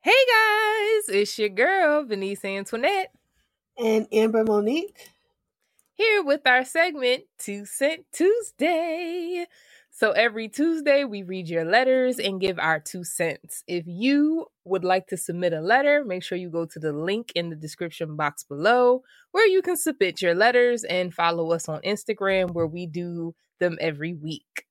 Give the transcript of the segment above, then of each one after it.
Hey guys, it's your girl, Venice Antoinette, And Amber Monique. here with our segment Two Cent Tuesday. So every Tuesday, we read your letters and give our two cents. If you would like to submit a letter, make sure you go to the link in the description box below where you can submit your letters and follow us on Instagram where we do them every week.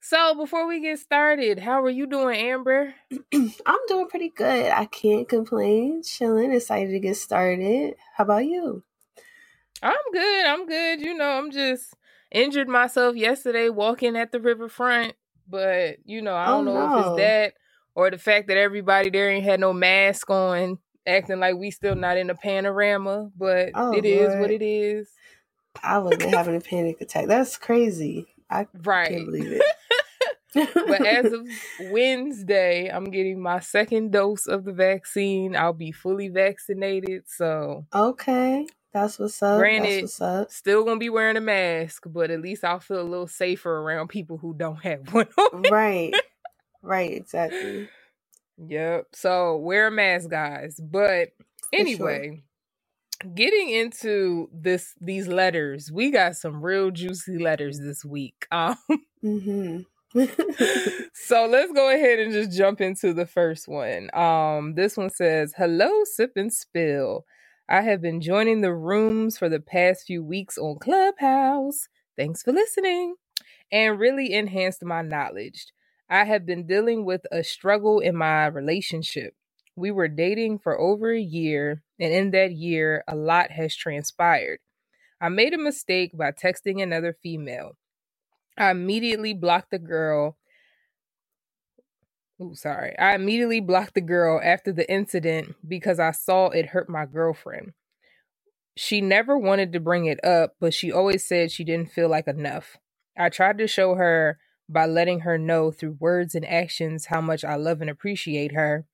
So before we get started, how are you doing, Amber? I'm doing pretty good. I can't complain. Chilling, excited to get started. How about you? I'm good. I'm good. You know, I'm just injured myself yesterday walking at the riverfront, but you know, I Oh, don't know if it's that or the fact that everybody there ain't had no mask on, acting like we still not in a panorama. But Oh, it is what it is. I wasn't having a panic attack. That's crazy. I Right. can't believe it. But as of Wednesday, I'm getting my second dose of the vaccine. I'll be fully vaccinated. So okay, that's what's up. Granted, what's up. still gonna be wearing a mask, but at least I'll feel a little safer around people who don't have one. Right, right, exactly. Yep. So wear a mask, guys. But For sure. anyway, getting into this these letters, we got some real juicy letters this week. Um, hmm so let's go ahead and just jump into the first one. Um, this one says, "Hello, sip and spill. I have been joining the rooms for the past few weeks on Clubhouse. Thanks for listening, and really enhanced my knowledge. I have been dealing with a struggle in my relationship. We were dating for over a year, and in that year, a lot has transpired. I made a mistake by texting another female. I immediately blocked the girl. Ooh, sorry. I immediately blocked the girl after the incident because I saw it hurt my girlfriend. She never wanted to bring it up, but she always said she didn't feel like enough. I tried to show her by letting her know through words and actions how much I love and appreciate her.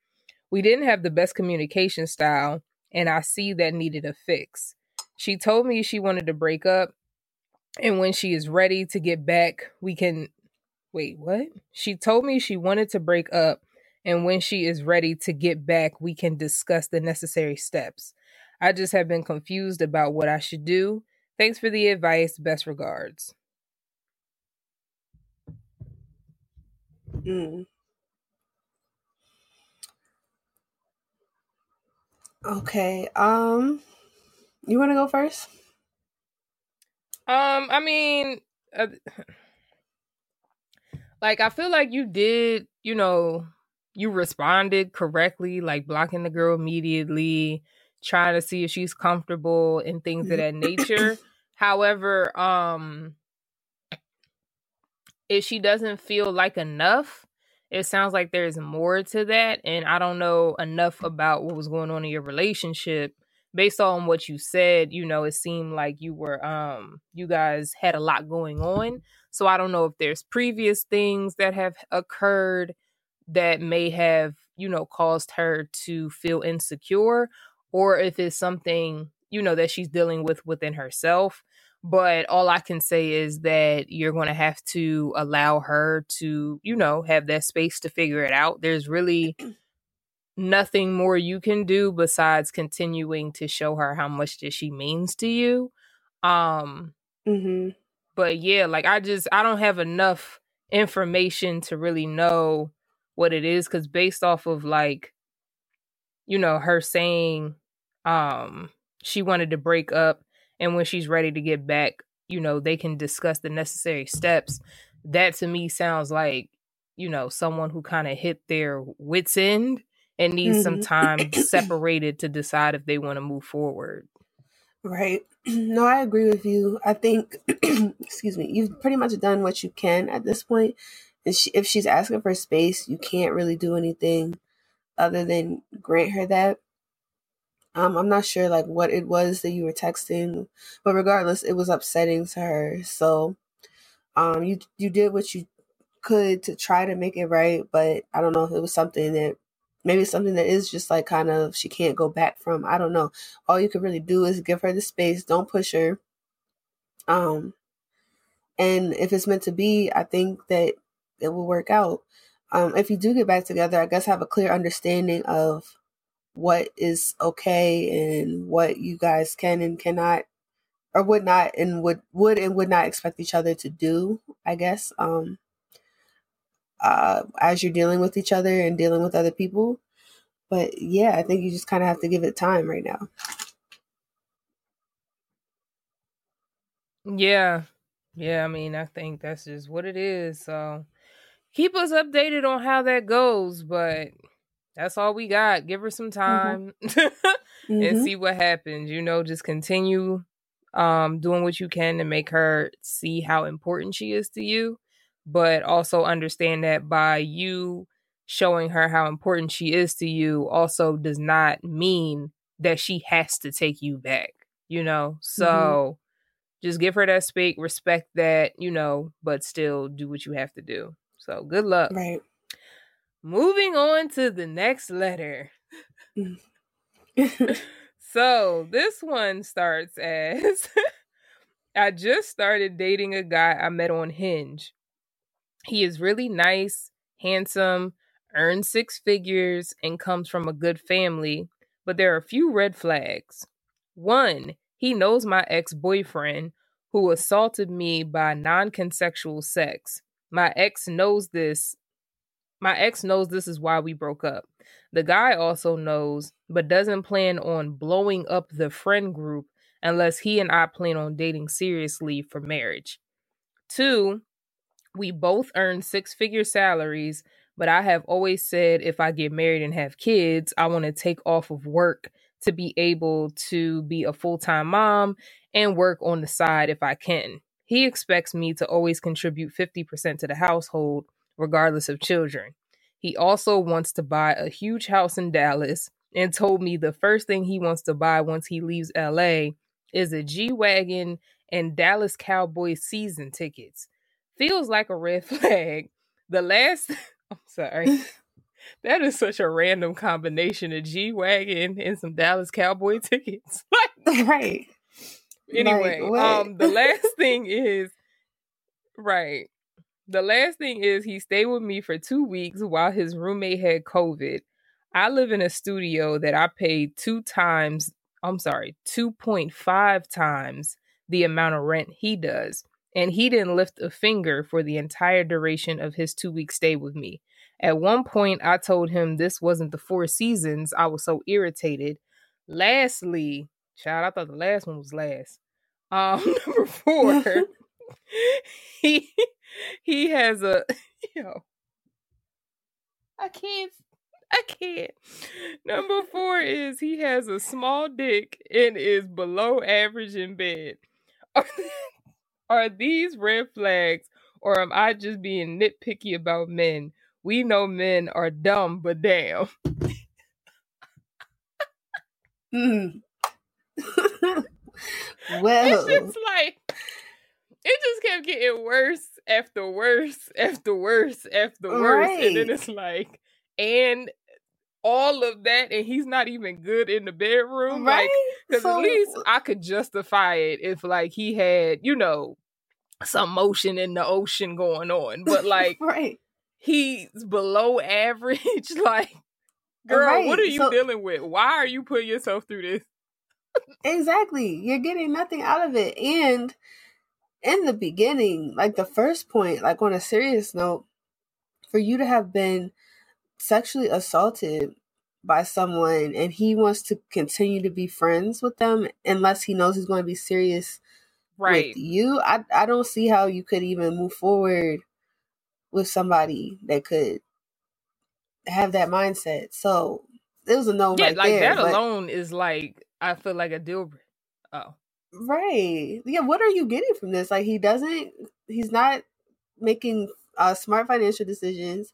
We didn't have the best communication style, and I see that needed a fix. She told me she wanted to break up, and when she is ready to get back, we can. Wait, what? She told me she wanted to break up, and when she is ready to get back, we can discuss the necessary steps. I just have been confused about what I should do. Thanks for the advice. Best regards. Mm. Okay. Um, you want to go first? Um, I mean, uh, like I feel like you did, you know, you responded correctly, like blocking the girl immediately, trying to see if she's comfortable and things of that nature. However, um if she doesn't feel like enough, it sounds like there's more to that and I don't know enough about what was going on in your relationship based on what you said, you know, it seemed like you were um you guys had a lot going on. So I don't know if there's previous things that have occurred that may have, you know, caused her to feel insecure or if it's something, you know, that she's dealing with within herself. But all I can say is that you're going to have to allow her to, you know, have that space to figure it out. There's really nothing more you can do besides continuing to show her how much that she means to you. Um Mm-hmm. But yeah, like I just I don't have enough information to really know what it is cuz based off of like you know her saying um she wanted to break up and when she's ready to get back, you know, they can discuss the necessary steps. That to me sounds like, you know, someone who kind of hit their wits end and needs some Mhm. time separated to decide if they want to move forward. Right. No, I agree with you. I think, excuse me, you've pretty much done what you can at this point. And she, if she's asking for space, you can't really do anything other than grant her that. Um, I'm not sure like what it was that you were texting, but regardless, it was upsetting to her. So, um, you you did what you could to try to make it right, but I don't know if it was something that maybe something that is just like kind of she can't go back from. I don't know. All you can really do is give her the space. Don't push her. Um, and if it's meant to be, I think that it will work out. Um, if you do get back together, I guess have a clear understanding of what is okay and what you guys can and cannot or would not and would would and would not expect each other to do, I guess. Um uh as you're dealing with each other and dealing with other people. But yeah, I think you just kind of have to give it time right now. Yeah. Yeah, I mean, I think that's just what it is. So keep us updated on how that goes, but that's all we got. Give her some mm-hmm. time mm-hmm. and mm-hmm. see what happens. You know, just continue um doing what you can to make her see how important she is to you, but also understand that by you showing her how important she is to you also does not mean that she has to take you back, you know? So mm-hmm. just give her that space, respect that, you know, but still do what you have to do. So good luck. Right. Moving on to the next letter. so this one starts as I just started dating a guy I met on Hinge. He is really nice, handsome, earns six figures, and comes from a good family, but there are a few red flags. One, he knows my ex boyfriend who assaulted me by non consensual sex. My ex knows this my ex knows this is why we broke up. The guy also knows, but doesn't plan on blowing up the friend group unless he and I plan on dating seriously for marriage. Two, we both earn six figure salaries, but I have always said if I get married and have kids, I want to take off of work to be able to be a full time mom and work on the side if I can. He expects me to always contribute 50% to the household regardless of children. He also wants to buy a huge house in Dallas and told me the first thing he wants to buy once he leaves LA is a G Wagon and Dallas Cowboys season tickets. Feels like a red flag. The last, I'm sorry. that is such a random combination of G Wagon and some Dallas Cowboy tickets. right. Anyway, like, um, the last thing is right. The last thing is he stayed with me for two weeks while his roommate had COVID. I live in a studio that I paid two times, I'm sorry, 2.5 times the amount of rent he does. And he didn't lift a finger for the entire duration of his two week stay with me. At one point, I told him this wasn't the Four Seasons. I was so irritated. Lastly, child, I thought the last one was last. Um, number four, he he has a yo. I can't I can't. Number four is he has a small dick and is below average in bed. Are, these red flags or am I just being nitpicky about men? We know men are dumb, but damn. mm. well, it's just like it just kept getting worse after worse after worse after worse. Right. And then it's like, and all of that, and he's not even good in the bedroom. Right. Like, because so, at least I could justify it if like he had, you know, some motion in the ocean going on. But like right. he's below average. like, girl, right. what are you so, dealing with? Why are you putting yourself through this? exactly. You're getting nothing out of it. And in the beginning, like the first point, like on a serious note, for you to have been sexually assaulted by someone and he wants to continue to be friends with them unless he knows he's going to be serious right. with you, I I don't see how you could even move forward with somebody that could have that mindset. So it was a no yeah, right like there, that alone is like I feel like a deal. Oh, Right. Yeah, what are you getting from this? Like he doesn't he's not making uh smart financial decisions.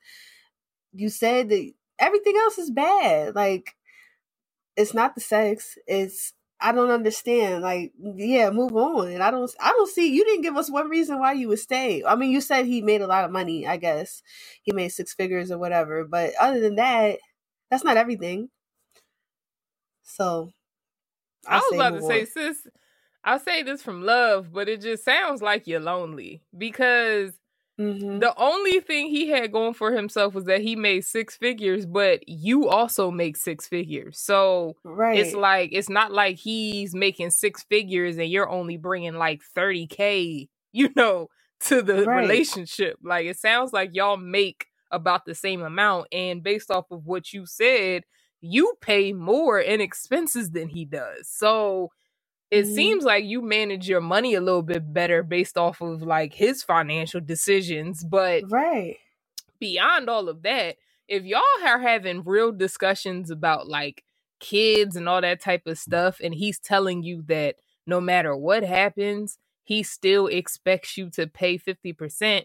You said that everything else is bad. Like it's not the sex. It's I don't understand. Like, yeah, move on. And I don't I don't see you didn't give us one reason why you would stay. I mean, you said he made a lot of money, I guess. He made six figures or whatever. But other than that, that's not everything. So I, I was about to say, sis, I'll say this from love, but it just sounds like you're lonely because mm-hmm. the only thing he had going for himself was that he made six figures, but you also make six figures. So right. it's like, it's not like he's making six figures and you're only bringing like 30K, you know, to the right. relationship. Like it sounds like y'all make about the same amount. And based off of what you said, you pay more in expenses than he does. So it mm-hmm. seems like you manage your money a little bit better based off of like his financial decisions. But right beyond all of that, if y'all are having real discussions about like kids and all that type of stuff, and he's telling you that no matter what happens, he still expects you to pay 50%.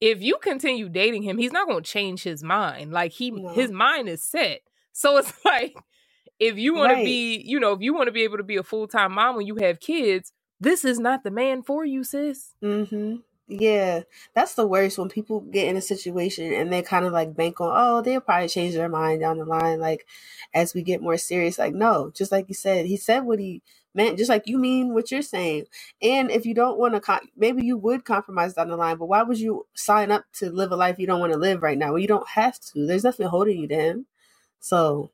If you continue dating him, he's not going to change his mind. Like he no. his mind is set. So it's like if you want right. to be, you know, if you want to be able to be a full time mom when you have kids, this is not the man for you, sis. Mm-hmm. Yeah, that's the worst when people get in a situation and they kind of like bank on, oh, they'll probably change their mind down the line. Like, as we get more serious, like, no, just like you said, he said what he meant, just like you mean what you're saying. And if you don't want to, maybe you would compromise down the line, but why would you sign up to live a life you don't want to live right now? Well, you don't have to. There's nothing holding you to him. So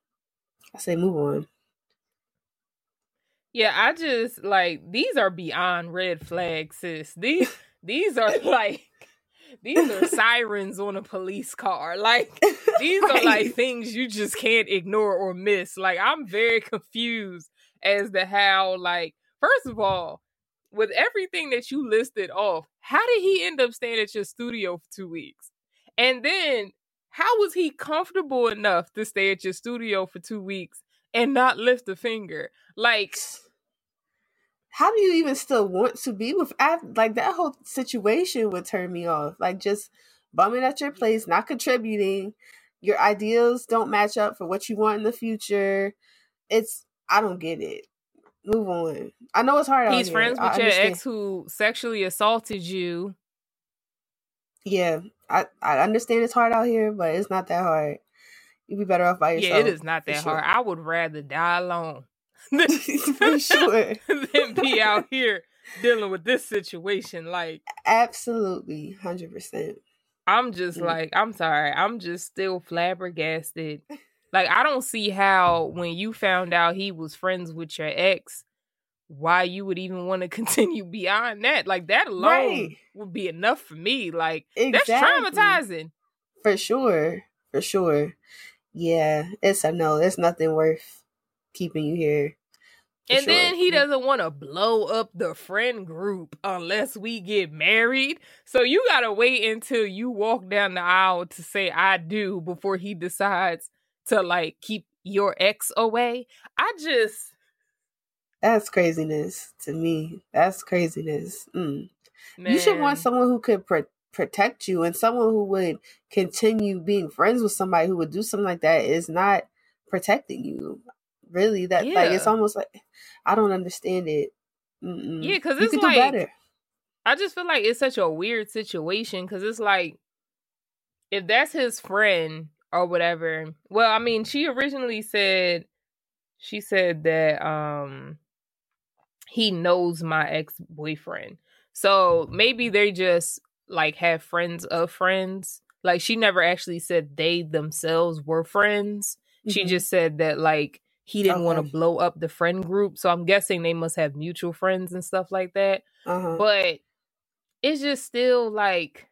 I say move on. Yeah, I just like these are beyond red flags, sis. These these are like these are sirens on a police car. Like these right. are like things you just can't ignore or miss. Like I'm very confused as to how like first of all, with everything that you listed off, how did he end up staying at your studio for 2 weeks? And then how was he comfortable enough to stay at your studio for two weeks and not lift a finger? Like, how do you even still want to be with? Like that whole situation would turn me off. Like just bumming at your place, not contributing. Your ideals don't match up for what you want in the future. It's I don't get it. Move on. I know it's hard. He's friends with your ex who sexually assaulted you yeah, I I understand it's hard out here, but it's not that hard. You'd be better off by yourself. Yeah, it is not that sure. hard. I would rather die alone for sure than be out here dealing with this situation. Like, absolutely, hundred percent. I'm just mm. like, I'm sorry, I'm just still flabbergasted. Like, I don't see how when you found out he was friends with your ex, why you would even want to continue beyond that. Like that alone right. would be enough for me. Like exactly. that's traumatizing. For sure. For sure. Yeah. It's a no. it's nothing worth keeping you here. And sure. then he doesn't want to blow up the friend group unless we get married. So you got to wait until you walk down the aisle to say I do before he decides to like keep your ex away. I just that's craziness to me. That's craziness. Mm. You should want someone who could pr- protect you and someone who would continue being friends with somebody who would do something like that is not protecting you. Really, that yeah. like it's almost like I don't understand it. Mm-mm. Yeah, because it's like I just feel like it's such a weird situation because it's like if that's his friend or whatever. Well, I mean, she originally said she said that um he knows my ex-boyfriend. So maybe they just like have friends of friends. Like she never actually said they themselves were friends. Mm-hmm. She just said that like he didn't okay. want to blow up the friend group. So I'm guessing they must have mutual friends and stuff like that. Uh-huh. But it's just still like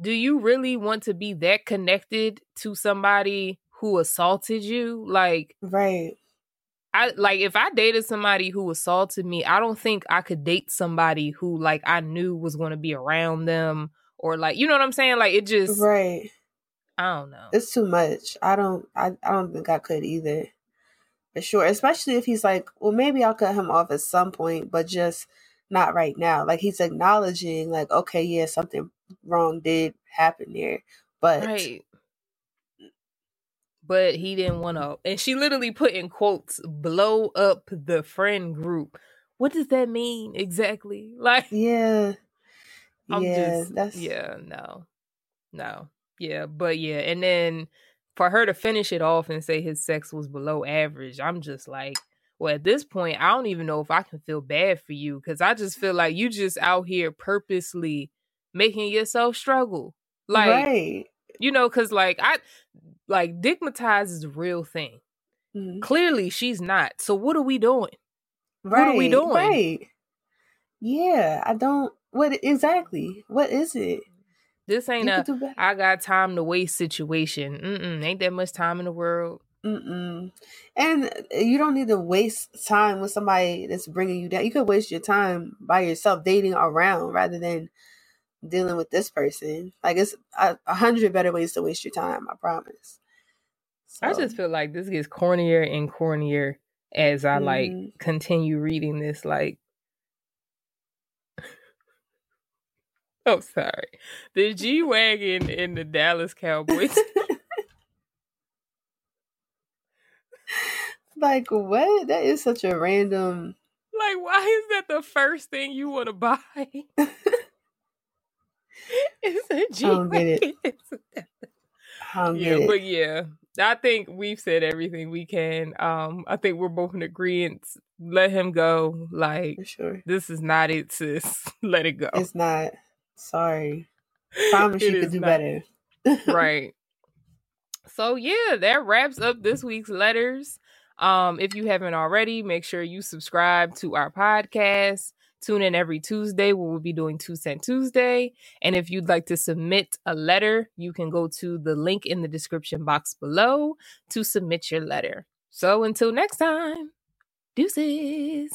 do you really want to be that connected to somebody who assaulted you? Like Right. I like if I dated somebody who assaulted me, I don't think I could date somebody who like I knew was going to be around them or like you know what I'm saying? Like it just right. I don't know. It's too much. I don't. I, I don't think I could either. For sure, especially if he's like, well, maybe I'll cut him off at some point, but just not right now. Like he's acknowledging, like, okay, yeah, something wrong did happen there, but right but he didn't want to. And she literally put in quotes, blow up the friend group. What does that mean exactly? Like, yeah. I'm yeah, just, that's... yeah, no, no, yeah, but yeah. And then for her to finish it off and say his sex was below average, I'm just like, well, at this point, I don't even know if I can feel bad for you because I just feel like you just out here purposely making yourself struggle. Like, right. You know, because like I, like digmatized is a real thing. Mm-hmm. Clearly, she's not. So what are we doing? Right, what are we doing? Right. Yeah, I don't. What exactly? What is it? This ain't you a I got time to waste situation. Mm-mm, ain't that much time in the world. Mm-mm. And you don't need to waste time with somebody that's bringing you down. You could waste your time by yourself dating around rather than dealing with this person. Like it's a, a hundred better ways to waste your time. I promise. So. I just feel like this gets cornier and cornier as I mm-hmm. like continue reading this. Like Oh, sorry. The G Wagon and the Dallas Cowboys. like, what? That is such a random. Like, why is that the first thing you want to buy? it's a G Wagon. yeah, but yeah, I think we've said everything we can. Um, I think we're both in agreement. Let him go. Like, sure. this is not it, sis. Let it go. It's not. Sorry. Promise you could do not. better. right. So yeah, that wraps up this week's letters. Um, if you haven't already, make sure you subscribe to our podcast. Tune in every Tuesday where we'll be doing Two Cent Tuesday. And if you'd like to submit a letter, you can go to the link in the description box below to submit your letter. So until next time, deuces.